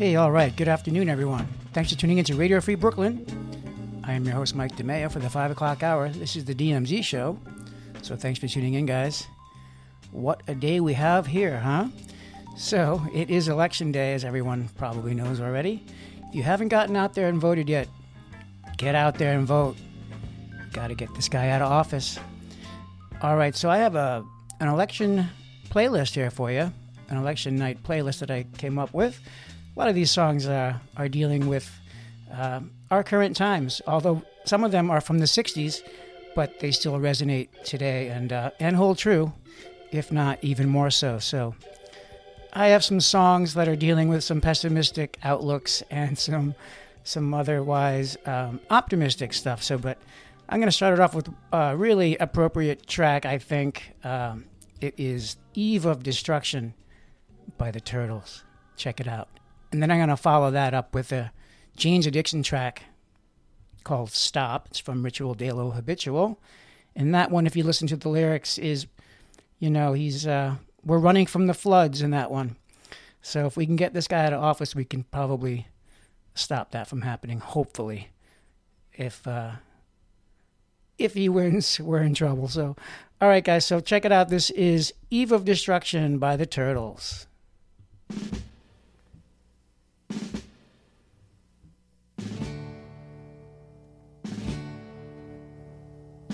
Hey, all right. Good afternoon, everyone. Thanks for tuning in to Radio Free Brooklyn. I am your host, Mike DeMeo, for the 5 o'clock hour. This is the DMZ show. So thanks for tuning in, guys. What a day we have here, huh? So it is election day, as everyone probably knows already. If you haven't gotten out there and voted yet, get out there and vote. Got to get this guy out of office. All right, so I have a an election playlist here for you, an election night playlist that I came up with. A lot of these songs uh, are dealing with uh, our current times, although some of them are from the '60s, but they still resonate today and uh, and hold true, if not even more so. So. I have some songs that are dealing with some pessimistic outlooks and some some otherwise um, optimistic stuff. So, but I'm going to start it off with a really appropriate track. I think um, it is "Eve of Destruction" by the Turtles. Check it out, and then I'm going to follow that up with a Jane's Addiction track called "Stop." It's from Ritual de lo Habitual, and that one, if you listen to the lyrics, is you know he's uh, we're running from the floods in that one. So if we can get this guy out of office, we can probably stop that from happening. Hopefully, if uh, if he wins, we're in trouble. So, all right, guys. So check it out. This is Eve of Destruction by the Turtles.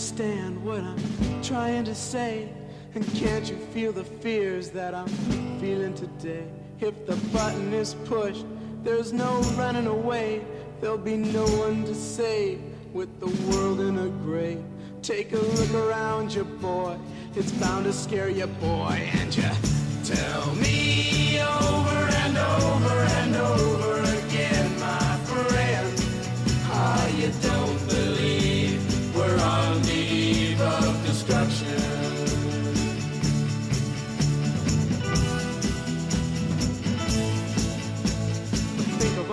understand what I'm trying to say? And can't you feel the fears that I'm feeling today? If the button is pushed, there's no running away. There'll be no one to save with the world in a gray. Take a look around you, boy. It's bound to scare you, boy. And you tell me over and over and over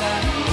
that.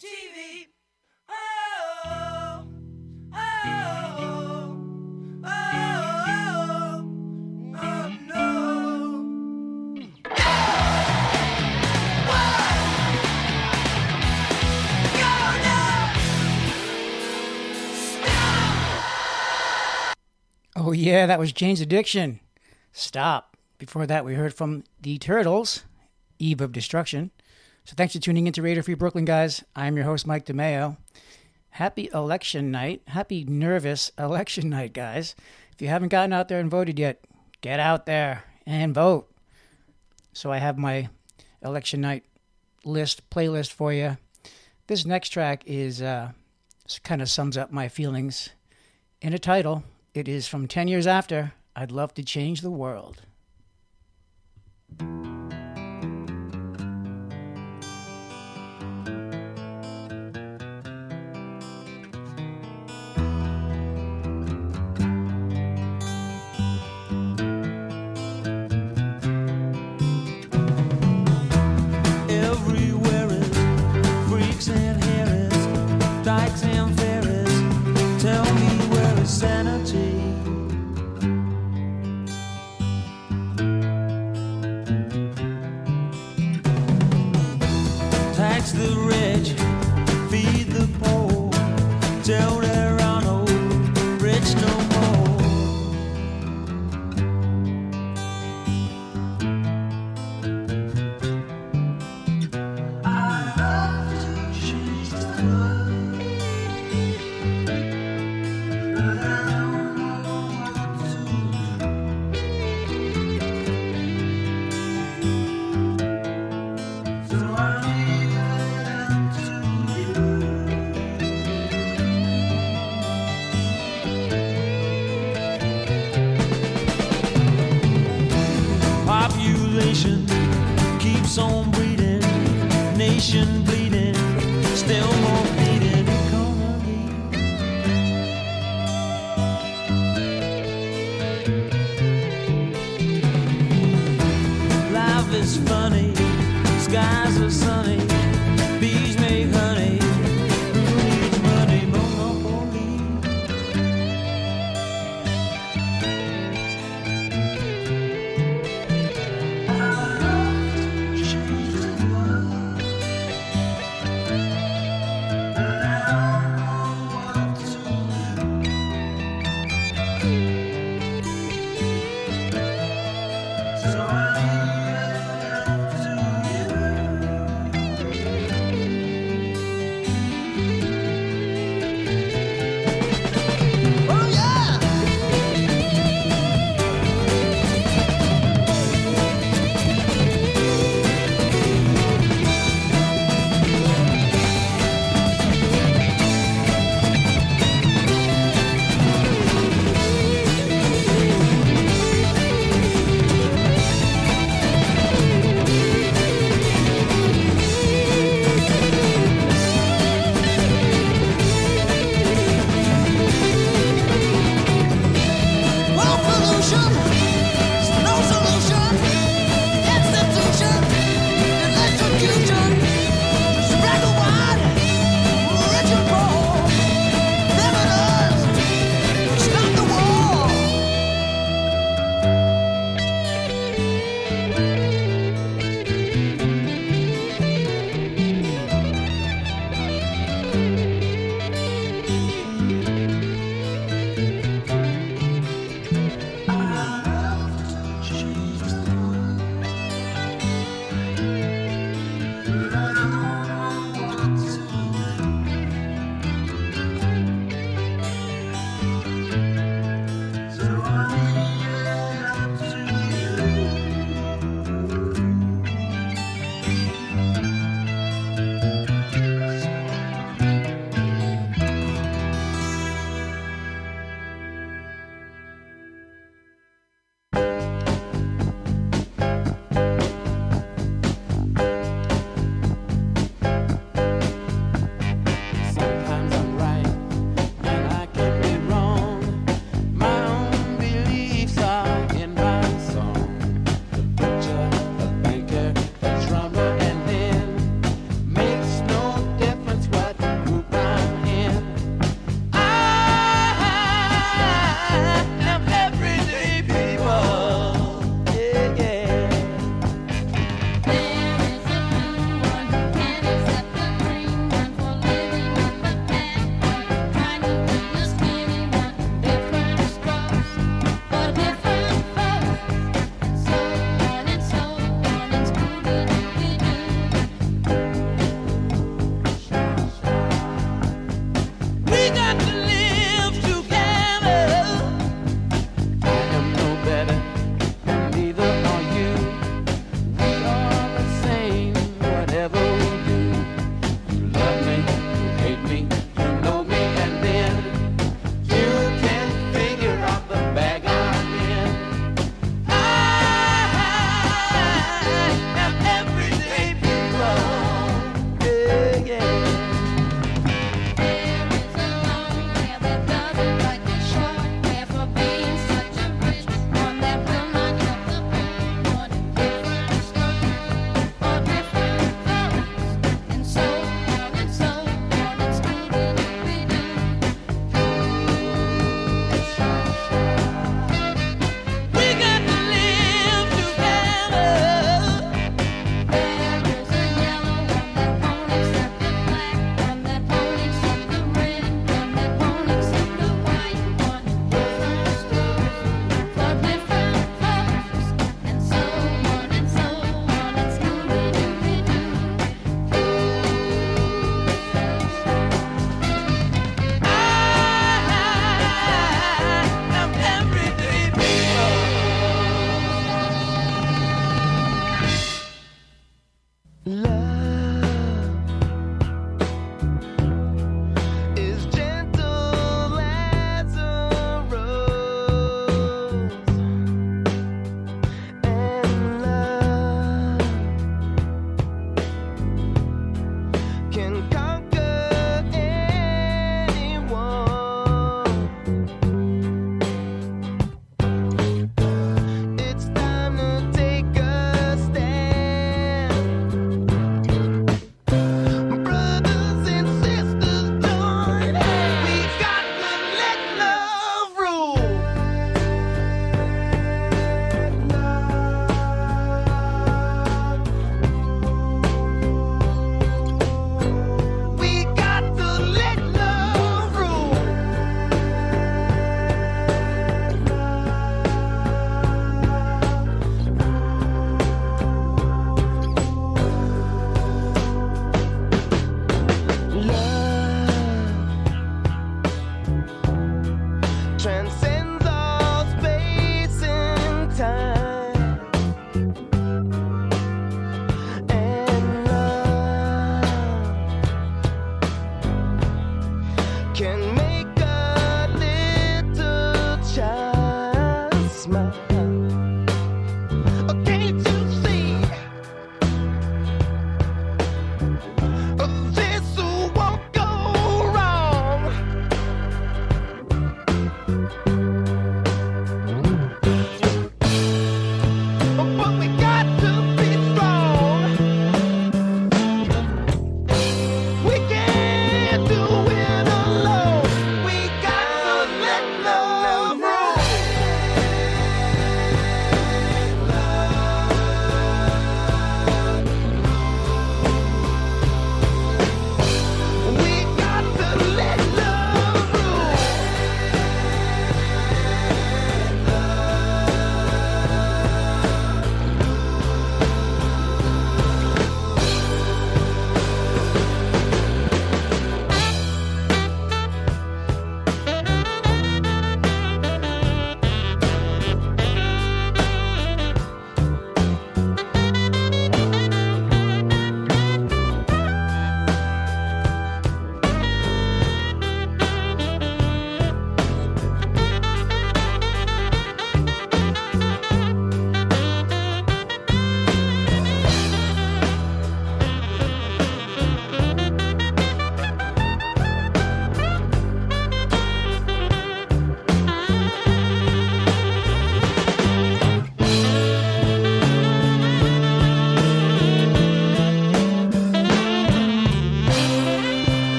TV. Oh. Oh, oh, oh, oh, yeah, that was Jane's Addiction. Stop. Before that, we heard from The Turtles, Eve of Destruction. So thanks for tuning in to Radio Free Brooklyn, guys. I'm your host, Mike DeMeo. Happy election night. Happy nervous election night, guys. If you haven't gotten out there and voted yet, get out there and vote. So I have my election night list, playlist for you. This next track is uh, kind of sums up my feelings in a title. It is from 10 years after I'd Love to Change the World. Dykes and fairies. Tell me where is sanity? Tax the rich,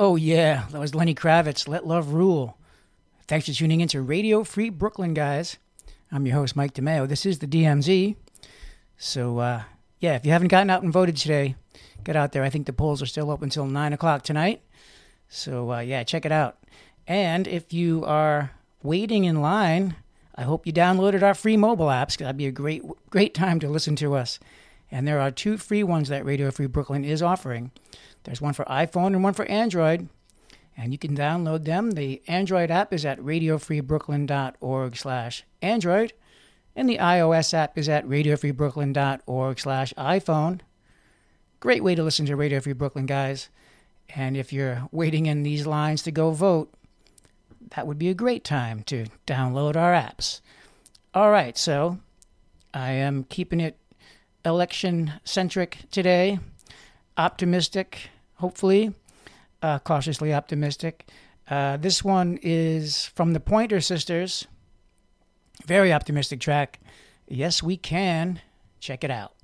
Oh, yeah, that was Lenny Kravitz, Let Love Rule. Thanks for tuning in to Radio Free Brooklyn, guys. I'm your host, Mike DeMeo. This is the DMZ. So, uh, yeah, if you haven't gotten out and voted today, get out there. I think the polls are still open until 9 o'clock tonight. So, uh, yeah, check it out. And if you are waiting in line, I hope you downloaded our free mobile apps. That'd be a great, great time to listen to us. And there are two free ones that Radio Free Brooklyn is offering. There's one for iPhone and one for Android, and you can download them. The Android app is at radiofreebrooklyn.org/android, and the iOS app is at radiofreebrooklyn.org/iphone. Great way to listen to Radio Free Brooklyn, guys. And if you're waiting in these lines to go vote, that would be a great time to download our apps. All right, so I am keeping it election centric today, optimistic, hopefully, uh, cautiously optimistic. Uh, this one is from the Pointer Sisters. Very optimistic track. Yes, we can. Check it out.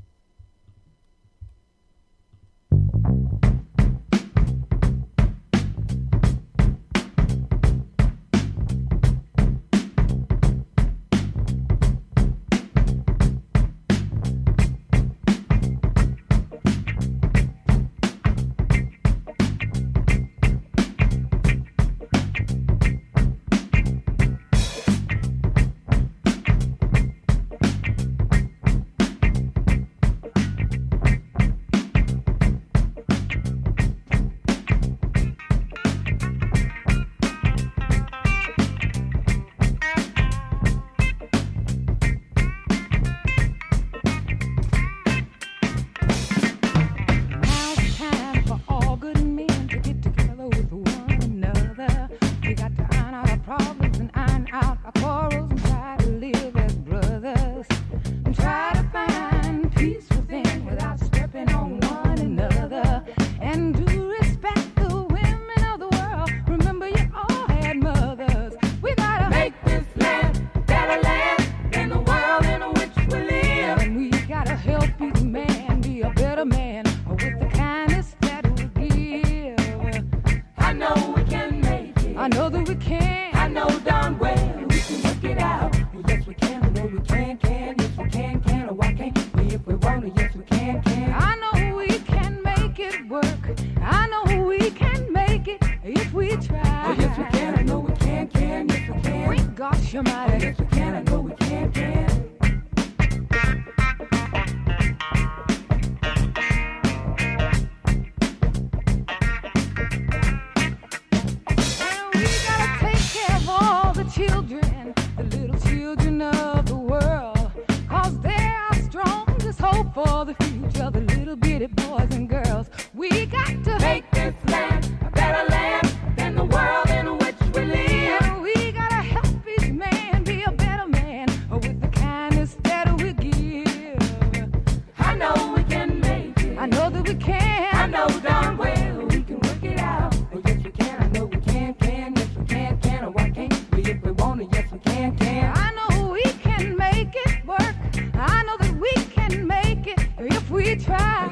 try.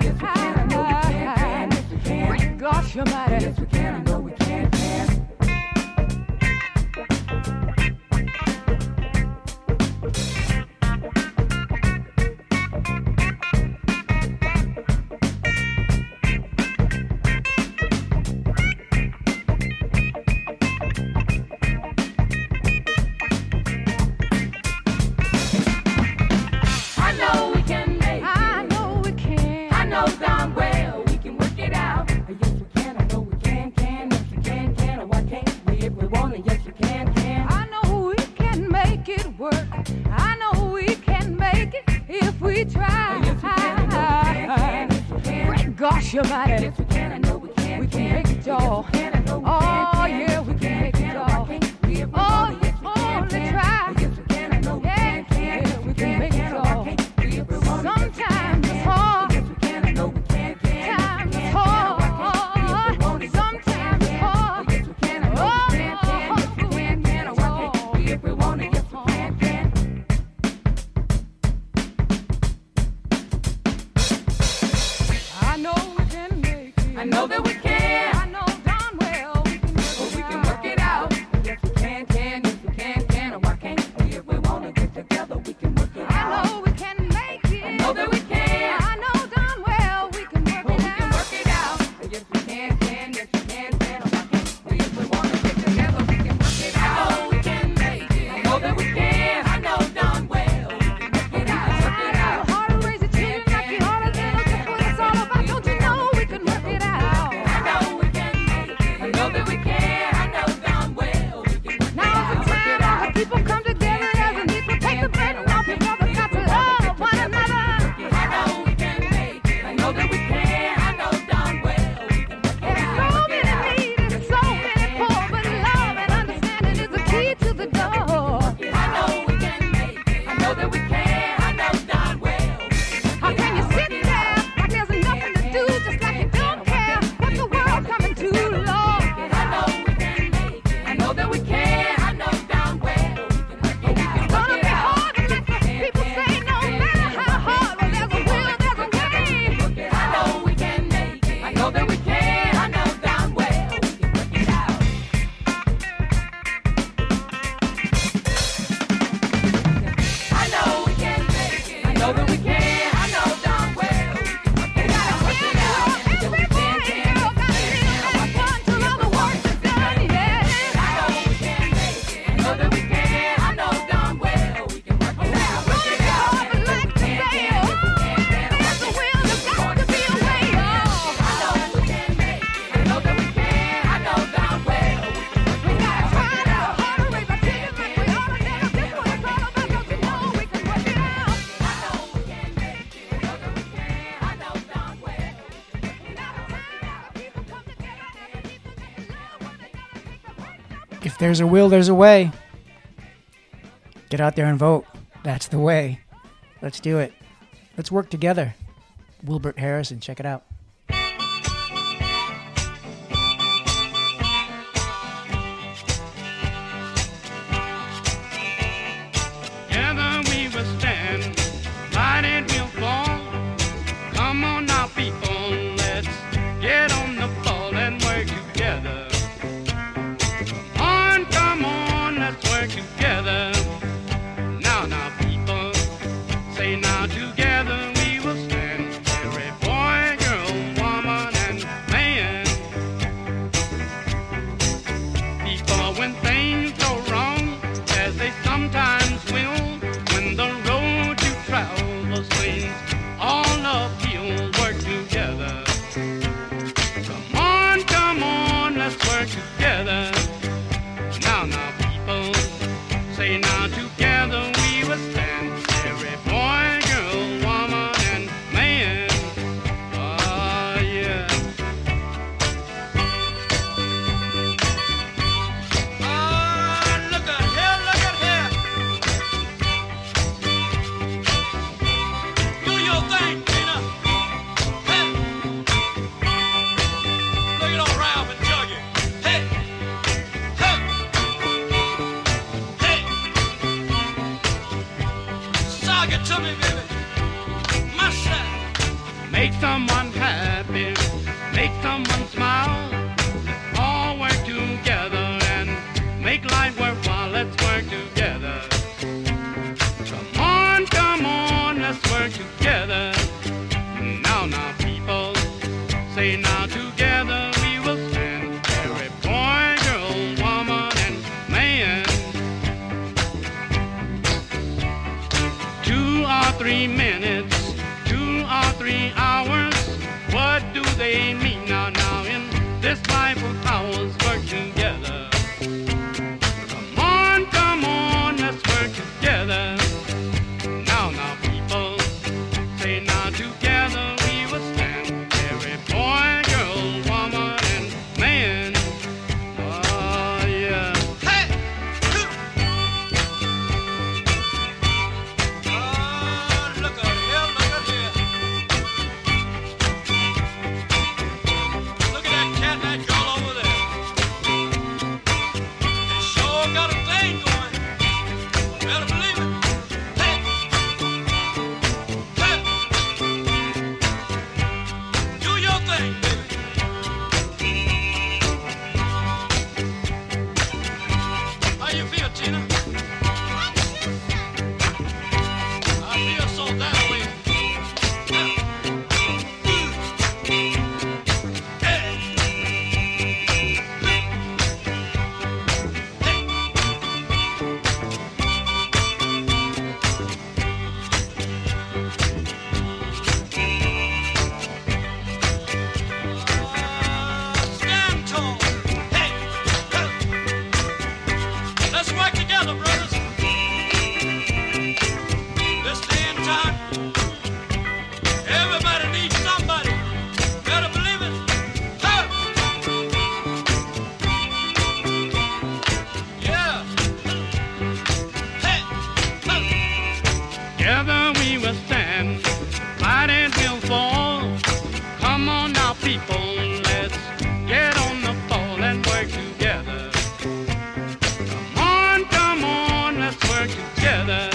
Gosh, you're mighty. your body. there's a will, there's a way. Get out there and vote. That's the way. Let's do it. Let's work together. Wilbert Harrison, check it out. this Bible. work together.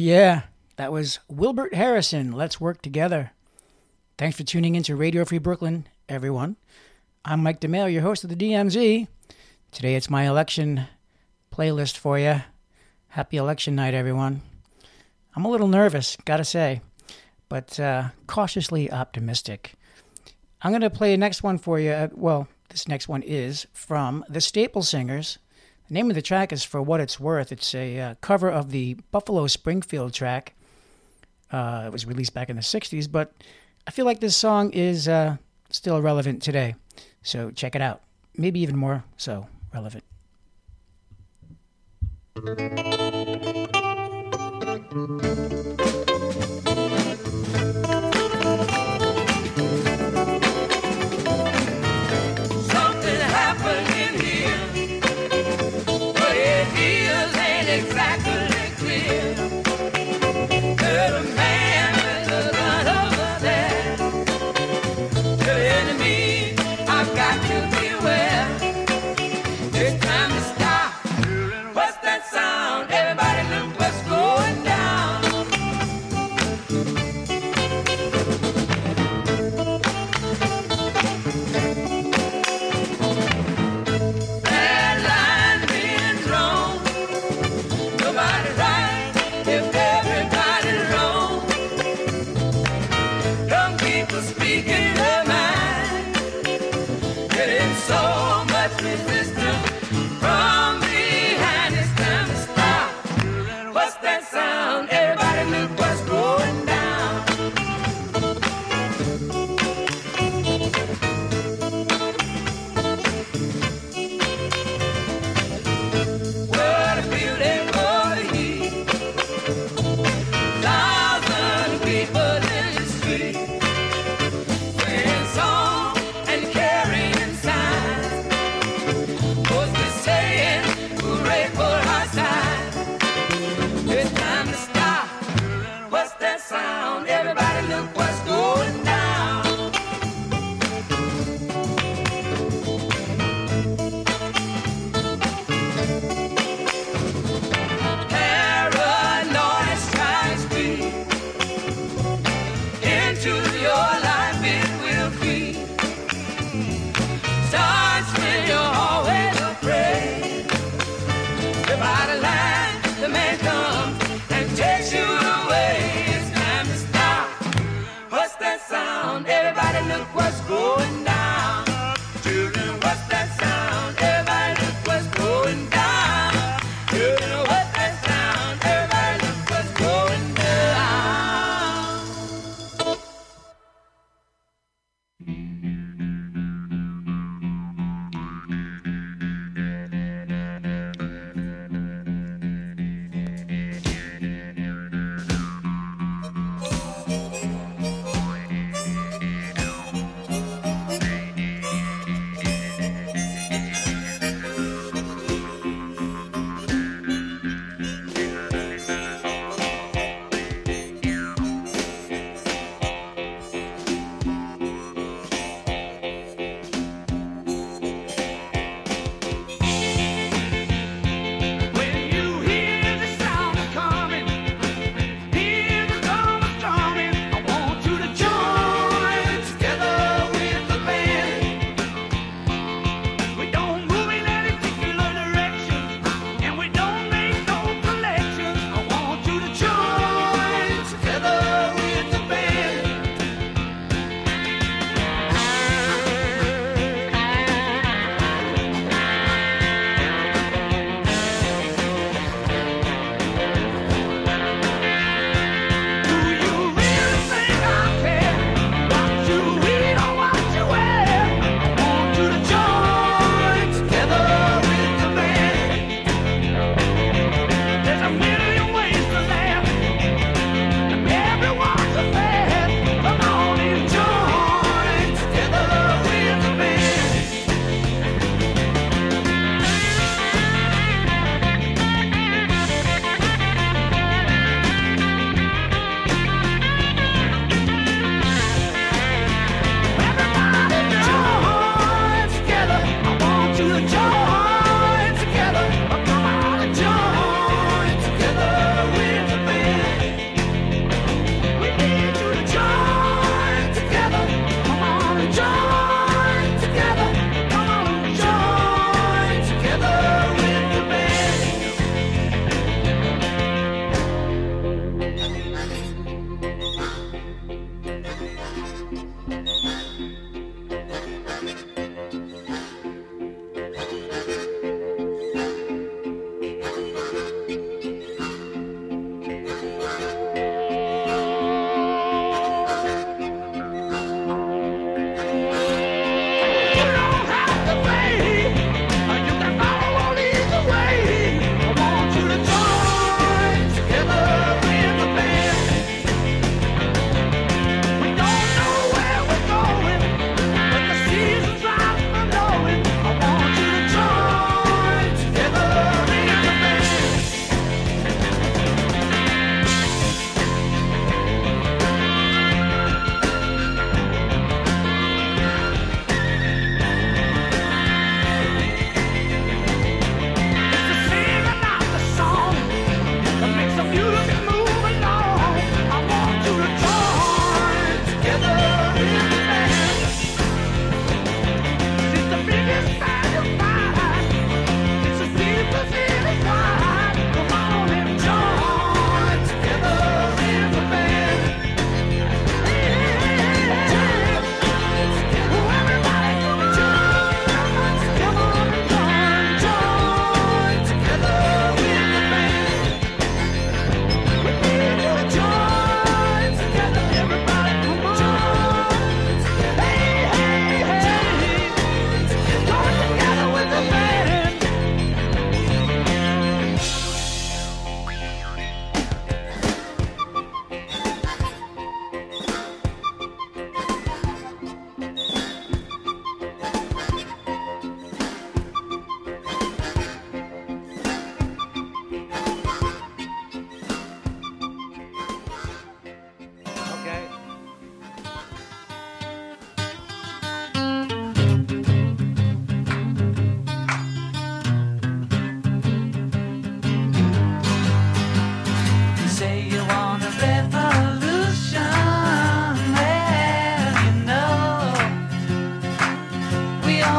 Yeah. That was Wilbert Harrison. Let's work together. Thanks for tuning in to Radio Free Brooklyn, everyone. I'm Mike DeMeo, your host of the DMZ. Today it's my election playlist for you. Happy election night, everyone. I'm a little nervous, gotta say, but uh, cautiously optimistic. I'm to play the next one for you. Well, this next one is from the Staple Singers. Name of the track is For What It's Worth. It's a uh, cover of the Buffalo Springfield track. Uh, it was released back in the 60s, but I feel like this song is uh, still relevant today. So check it out. Maybe even more so relevant.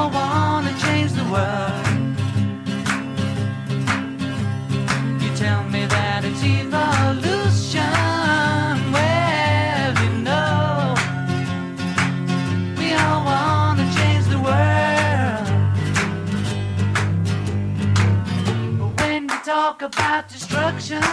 all want to change the world. You tell me that it's evolution. Well, you know, we all want to change the world. But when you talk about destruction,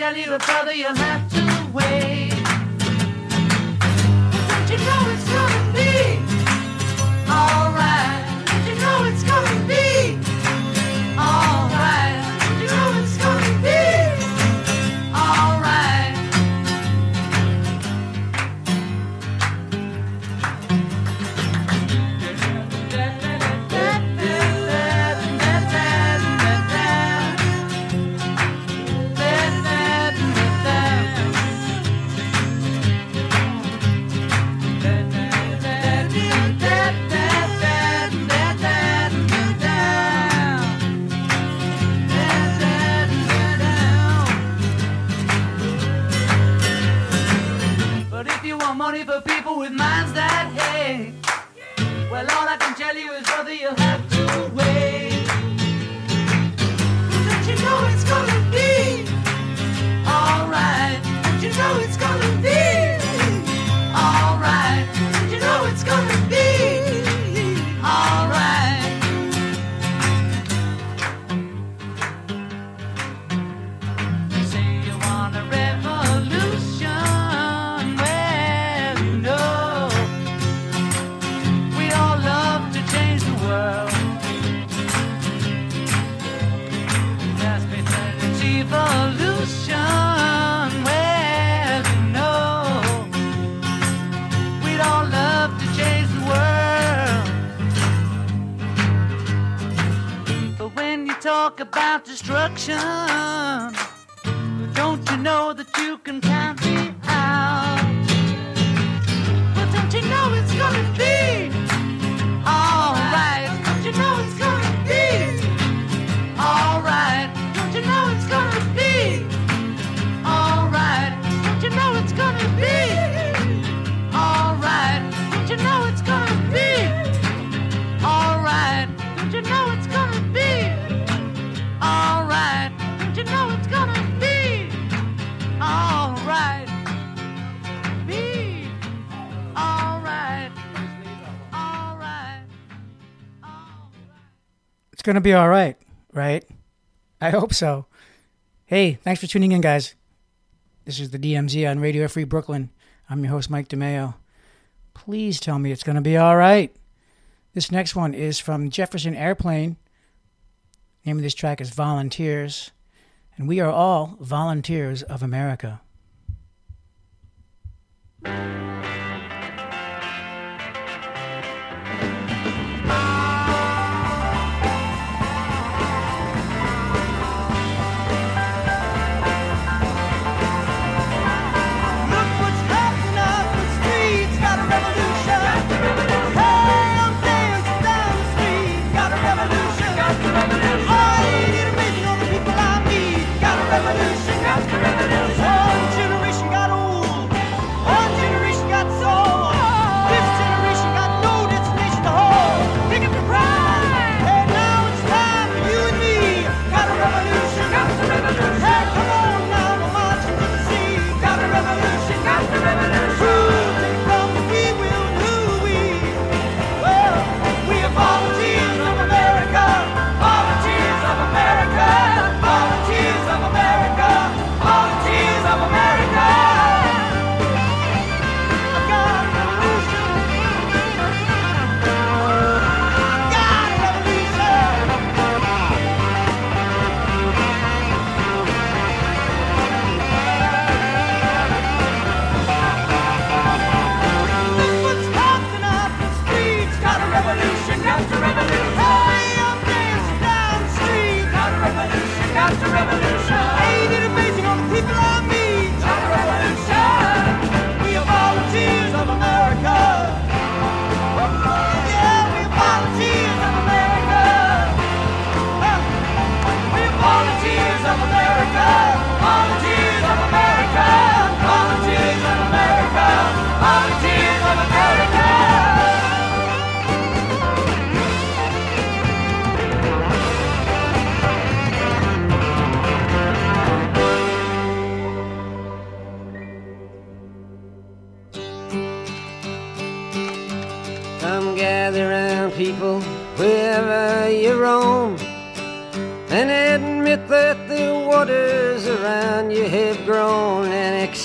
tell you, brother, you'll have It's going to be all right, right? I hope so. Hey, thanks for tuning in, guys. This is the DMZ on Radio Free Brooklyn. I'm your host, Mike DeMeo. Please tell me it's going to be all right. This next one is from Jefferson Airplane. The name of this track is Volunteers, and we are all volunteers of America.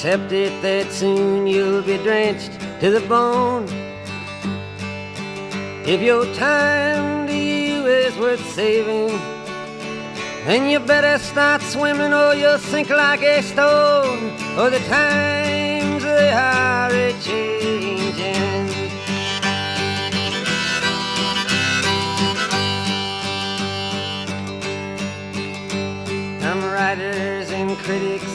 Accept it that soon you'll be drenched to the bone. If your time to you is worth saving, then you better start swimming or you'll sink like a stone. For the times they are a changing. Some writers and critics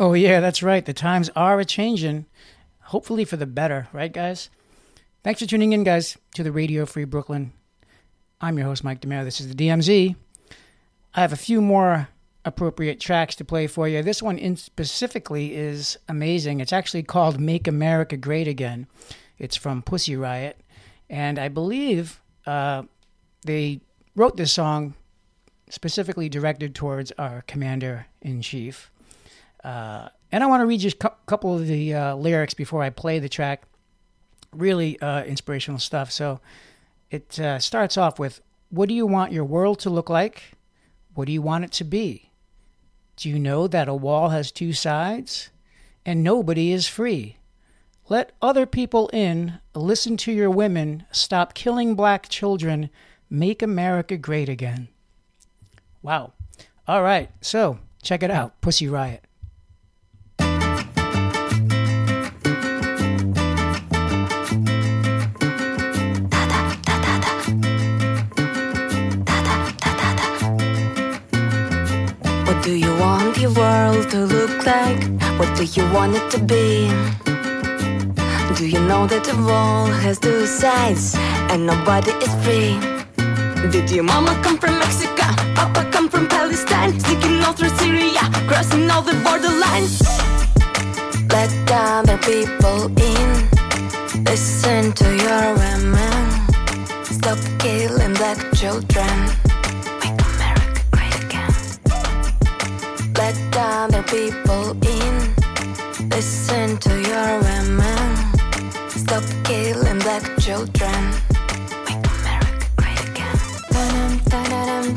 Oh yeah, that's right. The times are a changing, hopefully for the better, right, guys? Thanks for tuning in, guys, to the Radio Free Brooklyn. I'm your host, Mike DeMeo. This is the DMZ. I have a few more appropriate tracks to play for you. This one in specifically is amazing. It's actually called "Make America Great Again." It's from Pussy Riot, and I believe uh, they wrote this song specifically directed towards our commander in chief. Uh, and I want to read just a cou- couple of the uh, lyrics before I play the track. Really uh, inspirational stuff. So it uh, starts off with What do you want your world to look like? What do you want it to be? Do you know that a wall has two sides? And nobody is free. Let other people in, listen to your women, stop killing black children, make America great again. Wow. All right, so check it out Pussy Riot. Do you want your world to look like? What do you want it to be? Do you know that the wall has two sides and nobody is free? Did your mama come from Mexico? Papa come from Palestine? Sneaking all through Syria, crossing all the borderlines. Let other people in. Listen to your women. Stop killing black children. other people in. Listen to your women. Stop killing black children. Make America great again.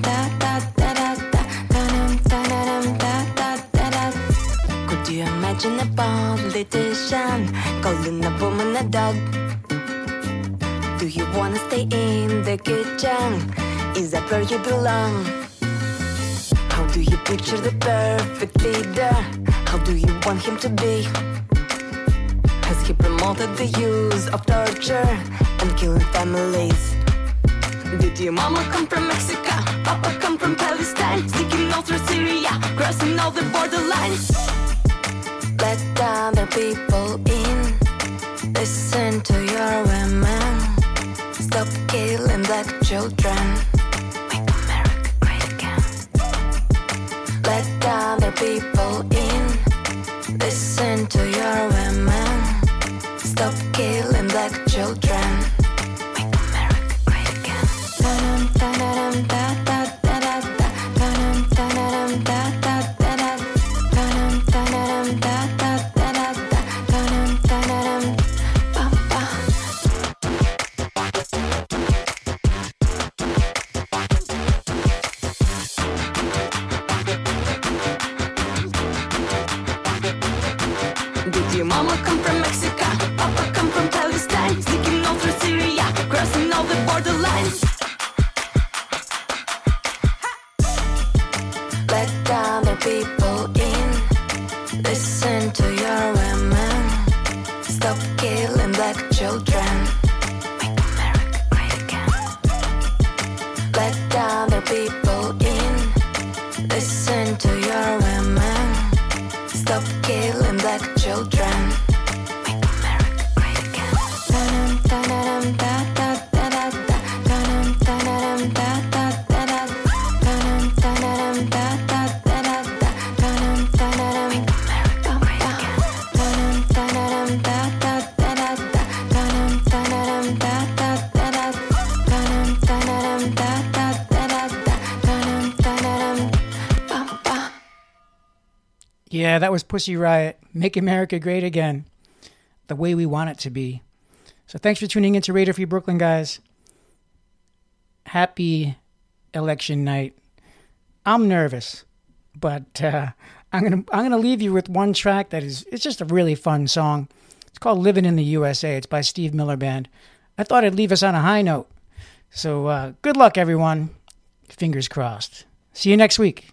Da-dum, you imagine a politician calling a woman a dog? Do you wanna stay in the kitchen? Is that where you belong? Picture the perfect leader? How do you want him to be? Has he promoted the use of torture and killing families? Did your mama come from Mexico? Papa come from Palestine? Sneaking all through Syria, crossing all the borderlines. Let other people in. Listen to your women. Stop killing black children. People be Yeah, that was Pussy Riot. Make America Great Again. The way we want it to be. So thanks for tuning in into Radio Free Brooklyn, guys. Happy election night. I'm nervous, but uh, I'm gonna I'm gonna leave you with one track that is it's just a really fun song. It's called "Living in the USA." It's by Steve Miller Band. I thought I'd leave us on a high note. So uh, good luck, everyone. Fingers crossed. See you next week.